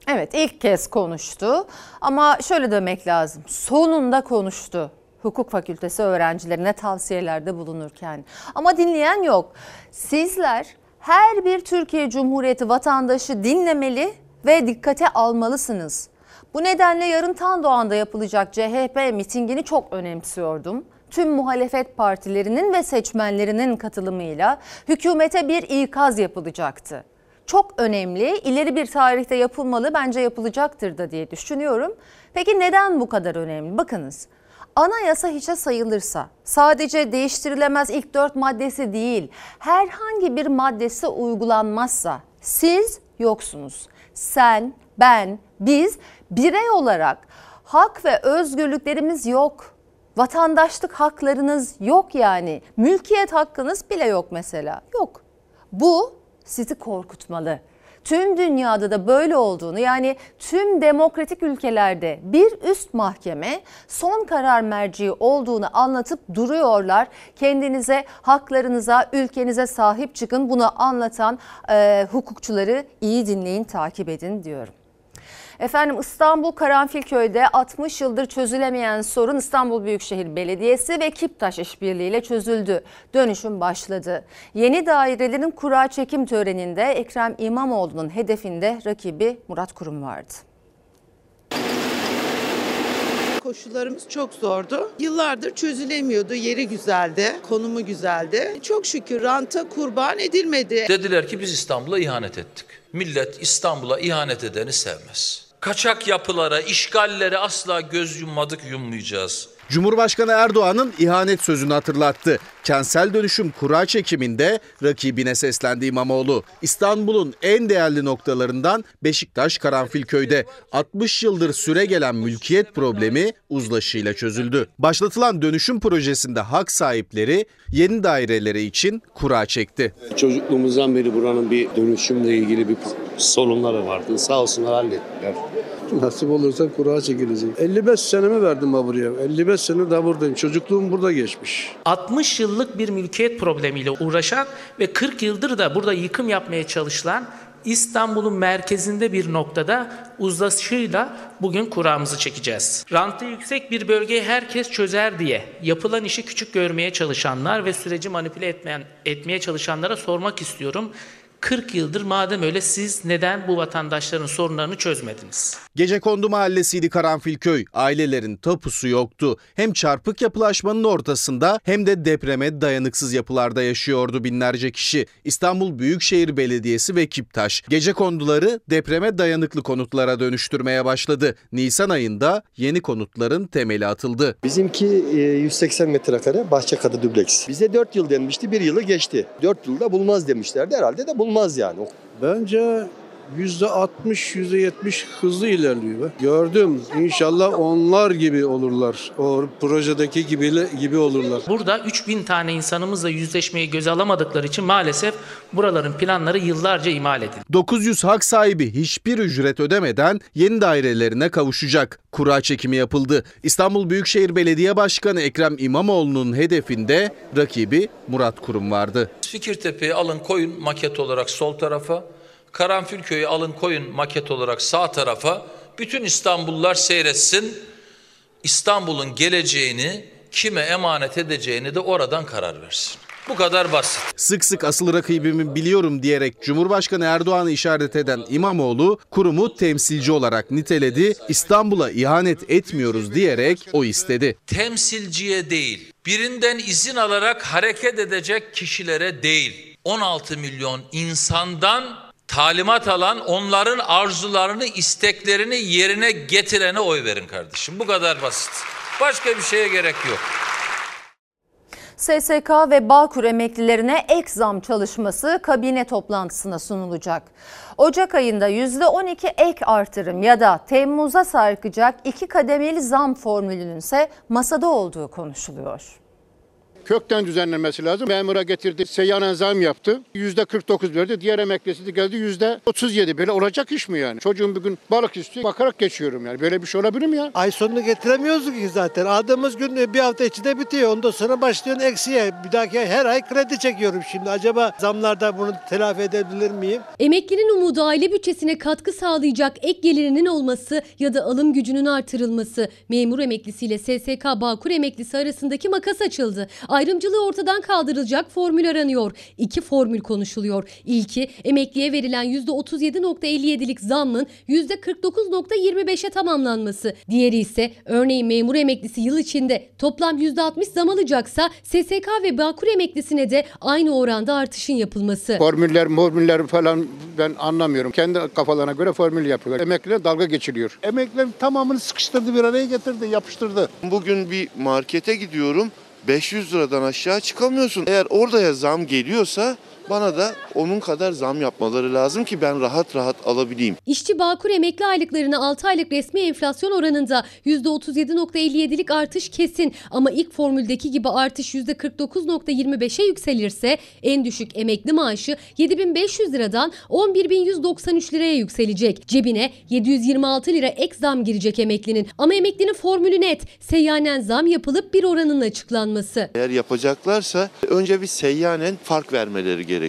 Evet ilk kez konuştu ama şöyle demek lazım. Sonunda konuştu. Hukuk fakültesi öğrencilerine tavsiyelerde bulunurken. Ama dinleyen yok. Sizler her bir Türkiye Cumhuriyeti vatandaşı dinlemeli ve dikkate almalısınız. Bu nedenle yarın Tandoğan'da yapılacak CHP mitingini çok önemsiyordum. Tüm muhalefet partilerinin ve seçmenlerinin katılımıyla hükümete bir ikaz yapılacaktı. Çok önemli, ileri bir tarihte yapılmalı, bence yapılacaktır da diye düşünüyorum. Peki neden bu kadar önemli? Bakınız. Anayasa hiçe sayılırsa sadece değiştirilemez ilk dört maddesi değil herhangi bir maddesi uygulanmazsa siz yoksunuz. Sen, ben, biz birey olarak hak ve özgürlüklerimiz yok. Vatandaşlık haklarınız yok yani. Mülkiyet hakkınız bile yok mesela. Yok. Bu sizi korkutmalı. Tüm dünyada da böyle olduğunu yani tüm demokratik ülkelerde bir üst mahkeme son karar merci olduğunu anlatıp duruyorlar. Kendinize, haklarınıza, ülkenize sahip çıkın. Bunu anlatan e, hukukçuları iyi dinleyin, takip edin diyorum. Efendim İstanbul Karanfilköy'de 60 yıldır çözülemeyen sorun İstanbul Büyükşehir Belediyesi ve Kiptaş işbirliğiyle çözüldü. Dönüşüm başladı. Yeni dairelerin kura çekim töreninde Ekrem İmamoğlu'nun hedefinde rakibi Murat Kurum vardı. Koşullarımız çok zordu. Yıllardır çözülemiyordu. Yeri güzeldi, konumu güzeldi. Çok şükür ranta kurban edilmedi. Dediler ki biz İstanbul'a ihanet ettik. Millet İstanbul'a ihanet edeni sevmez. Kaçak yapılara, işgallere asla göz yummadık, yummayacağız. Cumhurbaşkanı Erdoğan'ın ihanet sözünü hatırlattı. Kentsel dönüşüm kura çekiminde rakibine seslendi İmamoğlu. İstanbul'un en değerli noktalarından Beşiktaş Karanfilköy'de 60 yıldır süre gelen mülkiyet problemi uzlaşıyla çözüldü. Başlatılan dönüşüm projesinde hak sahipleri yeni daireleri için kura çekti. Çocukluğumuzdan beri buranın bir dönüşümle ilgili bir sorunları vardı. Sağ olsunlar hallettiler. Nasip olursa kura çekilecek. 55 senemi verdim ha buraya. 55 sene daha buradayım. Çocukluğum burada geçmiş. 60 yıllık bir mülkiyet problemiyle uğraşan ve 40 yıldır da burada yıkım yapmaya çalışılan İstanbul'un merkezinde bir noktada uzlaşıyla bugün kuramızı çekeceğiz. Rantı yüksek bir bölgeyi herkes çözer diye yapılan işi küçük görmeye çalışanlar ve süreci manipüle etmeyen, etmeye çalışanlara sormak istiyorum. 40 yıldır madem öyle siz neden bu vatandaşların sorunlarını çözmediniz? Gecekondu mahallesiydi Karanfilköy. Ailelerin tapusu yoktu. Hem çarpık yapılaşmanın ortasında hem de depreme dayanıksız yapılarda yaşıyordu binlerce kişi. İstanbul Büyükşehir Belediyesi ve Kiptaş gecekonduları depreme dayanıklı konutlara dönüştürmeye başladı. Nisan ayında yeni konutların temeli atıldı. Bizimki 180 metrekare bahçe katı dubleks. Bize 4 yıl denmişti, 1 yılı geçti. 4 yılda bulmaz demişlerdi. Herhalde de bulmaz yani. Bence %60, %70 hızlı ilerliyor. Be. Gördüm. İnşallah onlar gibi olurlar. O projedeki gibi gibi olurlar. Burada 3000 tane insanımızla yüzleşmeyi göze alamadıkları için maalesef buraların planları yıllarca imal edildi. 900 hak sahibi hiçbir ücret ödemeden yeni dairelerine kavuşacak. Kura çekimi yapıldı. İstanbul Büyükşehir Belediye Başkanı Ekrem İmamoğlu'nun hedefinde rakibi Murat Kurum vardı. Fikirtepe'yi alın koyun maket olarak sol tarafa. Karanfilköy'ü alın koyun maket olarak sağ tarafa. Bütün İstanbullular seyretsin. İstanbul'un geleceğini kime emanet edeceğini de oradan karar versin. Bu kadar basit. Sık sık asıl rakibimi biliyorum diyerek Cumhurbaşkanı Erdoğan'ı işaret eden İmamoğlu kurumu temsilci olarak niteledi. İstanbul'a ihanet etmiyoruz diyerek o istedi. Temsilciye değil, birinden izin alarak hareket edecek kişilere değil. 16 milyon insandan talimat alan onların arzularını, isteklerini yerine getirene oy verin kardeşim. Bu kadar basit. Başka bir şeye gerek yok. SSK ve Bağkur emeklilerine ek zam çalışması kabine toplantısına sunulacak. Ocak ayında %12 ek artırım ya da Temmuz'a sarkacak iki kademeli zam formülünün ise masada olduğu konuşuluyor kökten düzenlenmesi lazım. Memura getirdi, seyyanen zam yaptı. Yüzde 49 verdi. Diğer emeklisi de geldi yüzde 37. Böyle olacak iş mi yani? Çocuğum bir gün balık istiyor. Bakarak geçiyorum yani. Böyle bir şey olabilir mi ya? Ay sonunu getiremiyoruz ki zaten. Aldığımız gün bir hafta içinde bitiyor. Ondan sonra başlıyorsun eksiye. Bir dahaki her ay kredi çekiyorum şimdi. Acaba zamlarda bunu telafi edebilir miyim? Emeklinin umudu aile bütçesine katkı sağlayacak ek gelirinin olması ya da alım gücünün artırılması. Memur emeklisiyle SSK Bağkur emeklisi arasındaki makas açıldı. Ayrımcılığı ortadan kaldırılacak formül aranıyor. İki formül konuşuluyor. İlki emekliye verilen %37.57'lik zammın %49.25'e tamamlanması. Diğeri ise örneğin memur emeklisi yıl içinde toplam %60 zam alacaksa SSK ve Bağkur emeklisine de aynı oranda artışın yapılması. Formüller, formüller falan ben anlamıyorum. Kendi kafalarına göre formül yapıyorlar. Emekliler dalga geçiliyor. Emeklilerin tamamını sıkıştırdı bir araya getirdi, yapıştırdı. Bugün bir markete gidiyorum. 500 liradan aşağı çıkamıyorsun. Eğer oraya zam geliyorsa bana da onun kadar zam yapmaları lazım ki ben rahat rahat alabileyim. İşçi Bağkur emekli aylıklarına 6 aylık resmi enflasyon oranında %37.57'lik artış kesin ama ilk formüldeki gibi artış %49.25'e yükselirse en düşük emekli maaşı 7500 liradan 11193 liraya yükselecek. Cebine 726 lira ek zam girecek emeklinin ama emeklinin formülü net. Seyyanen zam yapılıp bir oranın açıklanması. Eğer yapacaklarsa önce bir seyyanen fark vermeleri gerekiyor.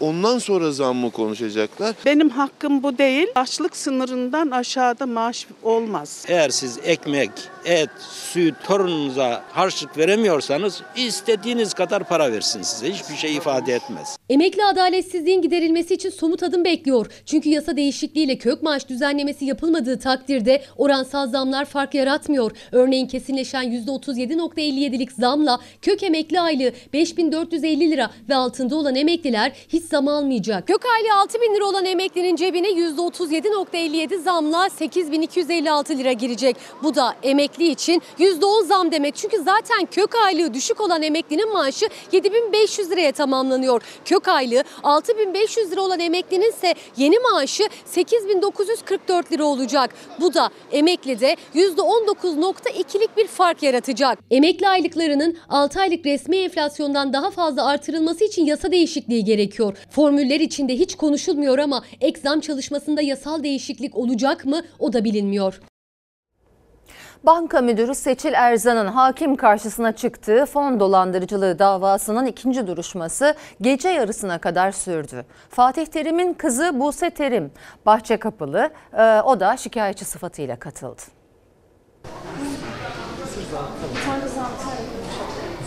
Ondan sonra zam mı konuşacaklar? Benim hakkım bu değil. Açlık sınırından aşağıda maaş olmaz. Eğer siz ekmek, et, süt, torununuza harçlık veremiyorsanız istediğiniz kadar para versin size. Hiçbir şey ifade etmez. Emekli adaletsizliğin giderilmesi için somut adım bekliyor. Çünkü yasa değişikliğiyle kök maaş düzenlemesi yapılmadığı takdirde oransal zamlar fark yaratmıyor. Örneğin kesinleşen %37.57'lik zamla kök emekli aylığı 5450 lira ve altında olan emekliler hiç zam almayacak. Kök aylığı 6000 lira olan emeklinin cebine %37.57 zamla 8256 lira girecek. Bu da emekli için %10 zam demek. Çünkü zaten kök aylığı düşük olan emeklinin maaşı 7500 liraya tamamlanıyor. Kök aylığı 6500 lira olan emeklinin ise yeni maaşı 8944 lira olacak. Bu da emeklide %19.2'lik bir fark yaratacak. Emekli aylıklarının 6 aylık resmi enflasyondan daha fazla artırılması için yasa değişikliği gerekiyor. Formüller içinde hiç konuşulmuyor ama ek zam çalışmasında yasal değişiklik olacak mı o da bilinmiyor. Banka müdürü Seçil Erzan'ın hakim karşısına çıktığı fon dolandırıcılığı davasının ikinci duruşması gece yarısına kadar sürdü. Fatih Terim'in kızı Buse Terim bahçe kapılı e, o da şikayetçi sıfatıyla katıldı.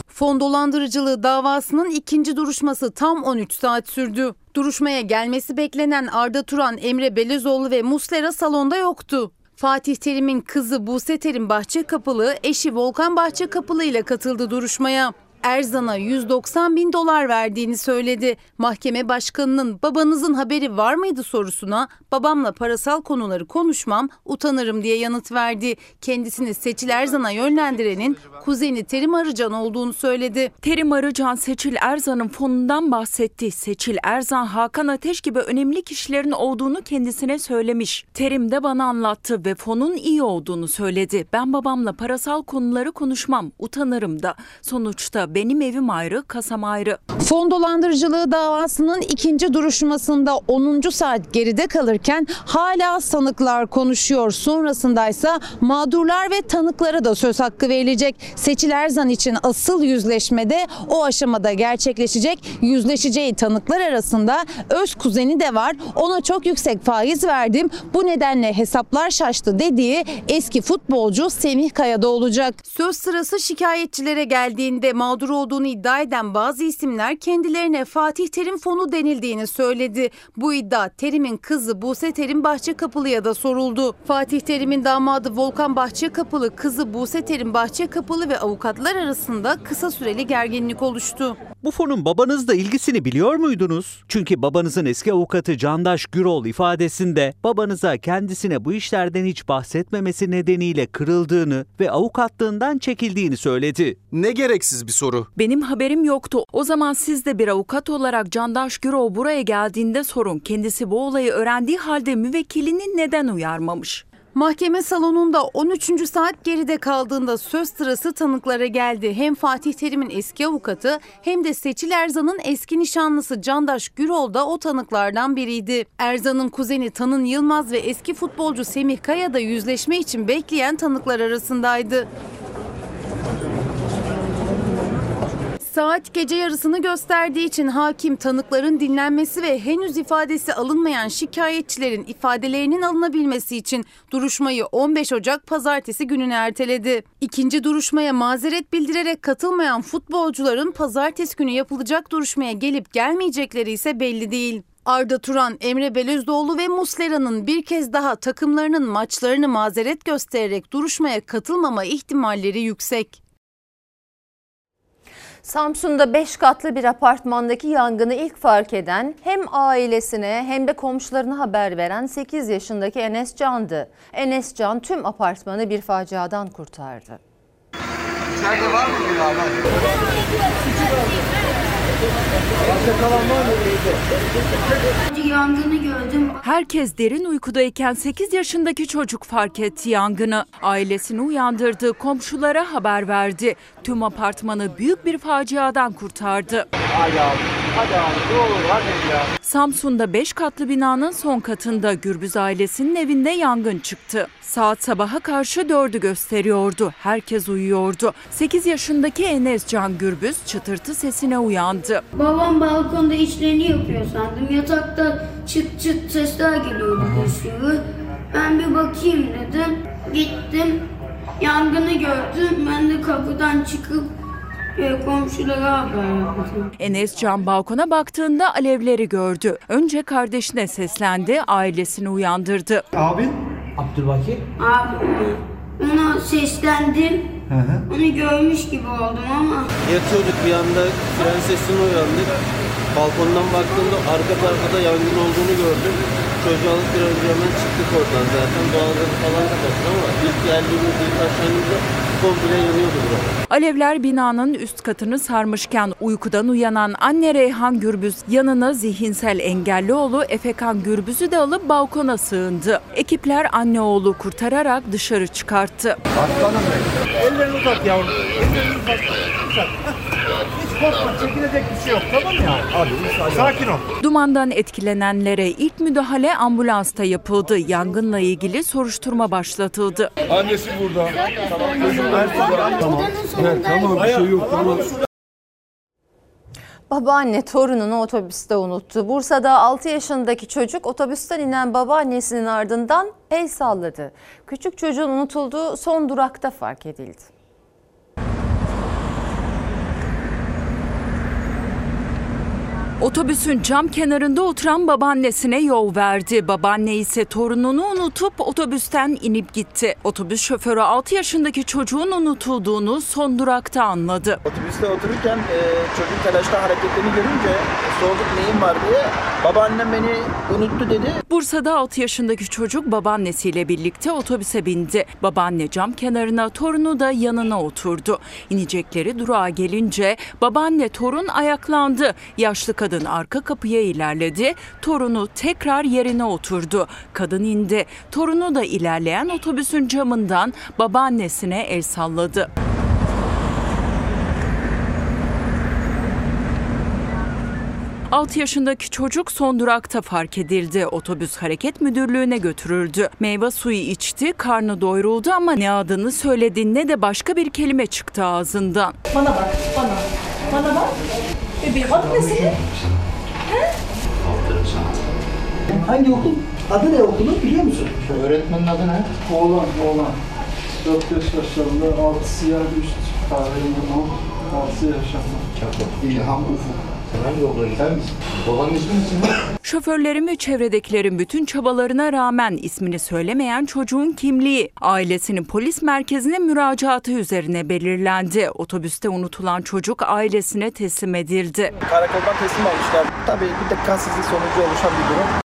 Fon dolandırıcılığı davasının ikinci duruşması tam 13 saat sürdü. Duruşmaya gelmesi beklenen Arda Turan, Emre Belezoğlu ve Muslera salonda yoktu. Fatih Terim'in kızı Buse Terim Bahçekapılı, eşi Volkan Bahçekapılı ile katıldı duruşmaya. Erzan'a 190 bin dolar verdiğini söyledi. Mahkeme başkanının babanızın haberi var mıydı sorusuna babamla parasal konuları konuşmam utanırım diye yanıt verdi. Kendisini Seçil Erzan'a yönlendirenin kuzeni Terim Arıcan olduğunu söyledi. Terim Arıcan Seçil Erzan'ın fonundan bahsetti. Seçil Erzan Hakan Ateş gibi önemli kişilerin olduğunu kendisine söylemiş. Terim de bana anlattı ve fonun iyi olduğunu söyledi. Ben babamla parasal konuları konuşmam utanırım da. Sonuçta benim evim ayrı, kasam ayrı. Fon dolandırıcılığı davasının ikinci duruşmasında 10. saat geride kalırken hala sanıklar konuşuyor. Sonrasındaysa mağdurlar ve tanıklara da söz hakkı verilecek. Seçil Erzan için asıl yüzleşmede o aşamada gerçekleşecek. Yüzleşeceği tanıklar arasında öz kuzeni de var. Ona çok yüksek faiz verdim. Bu nedenle hesaplar şaştı dediği eski futbolcu Semih Kaya'da olacak. Söz sırası şikayetçilere geldiğinde mağdur olduğunu iddia eden bazı isimler kendilerine Fatih Terim fonu denildiğini söyledi. Bu iddia Terim'in kızı Buse Terim Bahçekapılı'ya da soruldu. Fatih Terim'in damadı Volkan Bahçekapılı, kızı Buse Terim Bahçekapılı ve avukatlar arasında kısa süreli gerginlik oluştu. Bu fonun babanızla ilgisini biliyor muydunuz? Çünkü babanızın eski avukatı Candaş Gürol ifadesinde babanıza kendisine bu işlerden hiç bahsetmemesi nedeniyle kırıldığını ve avukatlığından çekildiğini söyledi. Ne gereksiz bir soru. Benim haberim yoktu. O zaman siz de bir avukat olarak Candaş Gürol buraya geldiğinde sorun. Kendisi bu olayı öğrendiği halde müvekkilini neden uyarmamış? Mahkeme salonunda 13. saat geride kaldığında söz sırası tanıklara geldi. Hem Fatih Terim'in eski avukatı hem de Seçil Erzan'ın eski nişanlısı Candaş Gürol da o tanıklardan biriydi. Erzan'ın kuzeni Tanın Yılmaz ve eski futbolcu Semih Kaya da yüzleşme için bekleyen tanıklar arasındaydı. Saat gece yarısını gösterdiği için hakim tanıkların dinlenmesi ve henüz ifadesi alınmayan şikayetçilerin ifadelerinin alınabilmesi için duruşmayı 15 Ocak pazartesi gününe erteledi. İkinci duruşmaya mazeret bildirerek katılmayan futbolcuların pazartesi günü yapılacak duruşmaya gelip gelmeyecekleri ise belli değil. Arda Turan, Emre Belözoğlu ve Muslera'nın bir kez daha takımlarının maçlarını mazeret göstererek duruşmaya katılmama ihtimalleri yüksek. Samsun'da 5 katlı bir apartmandaki yangını ilk fark eden hem ailesine hem de komşularına haber veren 8 yaşındaki Enes Can'dı. Enes Can tüm apartmanı bir faciadan kurtardı. İçeride var mı bir haber? Yangını gördüm. Herkes derin uykudayken 8 yaşındaki çocuk fark etti yangını. Ailesini uyandırdı, komşulara haber verdi. Tüm apartmanı büyük bir faciadan kurtardı. Hadi abi, hadi abi ne olur hadi ya. Samsun'da 5 katlı binanın son katında Gürbüz ailesinin evinde yangın çıktı. Saat sabaha karşı dördü gösteriyordu. Herkes uyuyordu. 8 yaşındaki Enes Can Gürbüz çıtırtı sesine uyandı. Babam balkonda işlerini yapıyor sandım. Yatakta çıt çıt sesler geliyordu bir sürü. Ben bir bakayım dedim. Gittim. Yangını gördüm. Ben de kapıdan çıkıp e, komşulara haber yaptım. Enes Can balkona baktığında alevleri gördü. Önce kardeşine seslendi, ailesini uyandırdı. Abin? Abdülbakir. Abi ona seslendim. Onu görmüş gibi oldum ama Yatıyorduk bir anda fren sesine uyandık. Balkondan baktığımda arka tarafta yangın olduğunu gördüm. Çocuğu alıp bir önce hemen çıktık oradan zaten. Doğalgazı falan kapattık ama ilk geldiğimizde ilk aşağımızda komple yanıyordu burası. Alevler binanın üst katını sarmışken uykudan uyanan anne Reyhan Gürbüz yanına zihinsel engelli oğlu Efekan Gürbüz'ü de alıp balkona sığındı. Ekipler anne oğlu kurtararak dışarı çıkarttı. Aslanım benim. Ellerini uzat yavrum. Ellerini uzat. Uzat. Korkma çekilecek bir şey yok tamam mı yani? Hadi sakin ol. Dumandan etkilenenlere ilk müdahale ambulansta yapıldı. Yangınla ilgili soruşturma başlatıldı. Annesi burada. Çocuklar burada. Tamam. Evet, tamam bir şey yok tamam. Babaanne torununu otobüste unuttu. Bursa'da 6 yaşındaki çocuk otobüsten inen babaannesinin ardından el salladı. Küçük çocuğun unutulduğu son durakta fark edildi. Otobüsün cam kenarında oturan babaannesine yol verdi. Babaanne ise torununu unutup otobüsten inip gitti. Otobüs şoförü 6 yaşındaki çocuğun unutulduğunu son durakta anladı. Otobüste otururken e, çocuğun telaşla hareketlerini görünce e, sorduk neyin var diye. Babaannem beni unuttu dedi. Bursa'da 6 yaşındaki çocuk babaannesiyle birlikte otobüse bindi. Babaanne cam kenarına, torunu da yanına oturdu. İnecekleri durağa gelince babaanne torun ayaklandı. Yaşlı kadın arka kapıya ilerledi. Torunu tekrar yerine oturdu. Kadın indi. Torunu da ilerleyen otobüsün camından babaannesine el salladı. Altı yaşındaki çocuk son durakta fark edildi. Otobüs hareket müdürlüğüne götürüldü. Meyve suyu içti, karnı doyuruldu ama ne adını söyledi ne de başka bir kelime çıktı ağzından. Bana bak, bana. Bana bak. Bebeğim adı ne senin? He? Hangi okul? Adı ne okulun biliyor musun? Öğretmenin adı ne? Oğlan, oğlan. 4-5 yaşlarında, 6 siyah üst kahverengi 6 yaşlarında. İlham Ufuk. Hangi? Babanın ismi Şoförlerin ve çevredekilerin bütün çabalarına rağmen ismini söylemeyen çocuğun kimliği ailesinin polis merkezine müracaatı üzerine belirlendi. Otobüste unutulan çocuk ailesine teslim edildi. Karakoldan teslim almışlar. Tabii bir dikkatsizlik sonucu oluşan bir durum.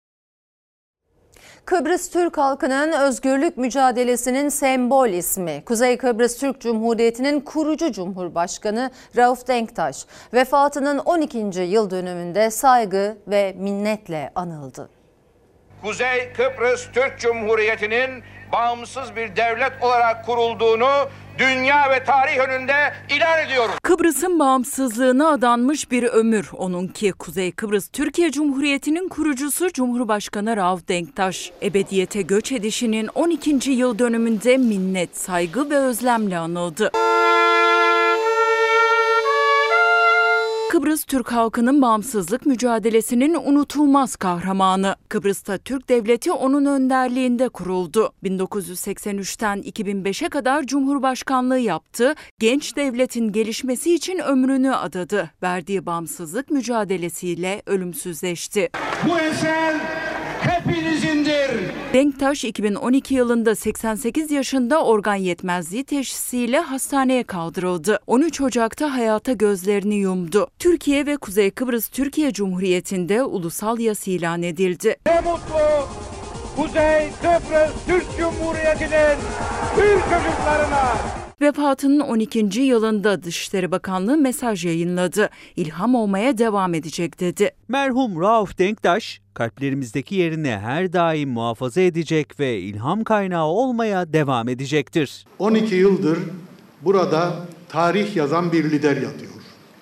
Kıbrıs Türk halkının özgürlük mücadelesinin sembol ismi. Kuzey Kıbrıs Türk Cumhuriyeti'nin kurucu Cumhurbaşkanı Rauf Denktaş vefatının 12. yıl dönümünde saygı ve minnetle anıldı. Kuzey Kıbrıs Türk Cumhuriyeti'nin bağımsız bir devlet olarak kurulduğunu dünya ve tarih önünde ilan ediyoruz. Kıbrıs'ın bağımsızlığına adanmış bir ömür onunki. Kuzey Kıbrıs Türkiye Cumhuriyeti'nin kurucusu Cumhurbaşkanı Rauf Denktaş. Ebediyete göç edişinin 12. yıl dönümünde minnet, saygı ve özlemle anıldı. Kıbrıs Türk halkının bağımsızlık mücadelesinin unutulmaz kahramanı. Kıbrıs'ta Türk Devleti onun önderliğinde kuruldu. 1983'ten 2005'e kadar Cumhurbaşkanlığı yaptı. Genç devletin gelişmesi için ömrünü adadı. Verdiği bağımsızlık mücadelesiyle ölümsüzleşti. Bu eser hepinizindir. Denktaş 2012 yılında 88 yaşında organ yetmezliği teşhisiyle hastaneye kaldırıldı. 13 Ocak'ta hayata gözlerini yumdu. Türkiye ve Kuzey Kıbrıs Türkiye Cumhuriyeti'nde ulusal yas ilan edildi. Ne mutlu Kuzey Kıbrıs Türk Cumhuriyeti'nin Türk çocuklarına. Vefatının 12. yılında Dışişleri Bakanlığı mesaj yayınladı. İlham olmaya devam edecek dedi. Merhum Rauf Denktaş, kalplerimizdeki yerini her daim muhafaza edecek ve ilham kaynağı olmaya devam edecektir. 12 yıldır burada tarih yazan bir lider yatıyor.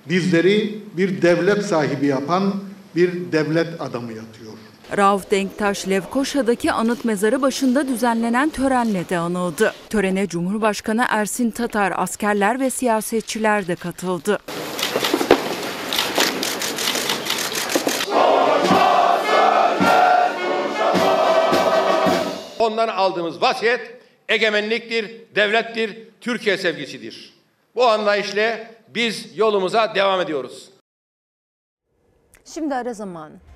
Bizleri bir devlet sahibi yapan bir devlet adamı yatıyor. Rauf Denktaş Lefkoşa'daki anıt mezarı başında düzenlenen törenle de anıldı. Törene Cumhurbaşkanı Ersin Tatar, askerler ve siyasetçiler de katıldı. Ondan aldığımız vasiyet egemenliktir, devlettir, Türkiye sevgisidir. Bu anlayışla biz yolumuza devam ediyoruz. Şimdi ara zamanı.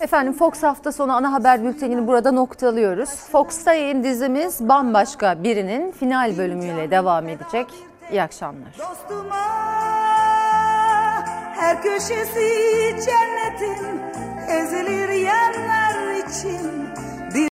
Efendim Fox hafta sonu ana haber bültenini burada noktalıyoruz. Fox'ta yayın dizimiz bambaşka birinin final bölümüyle devam edecek. İyi akşamlar. Dostuma her köşesi cennetin ezilir yerler için.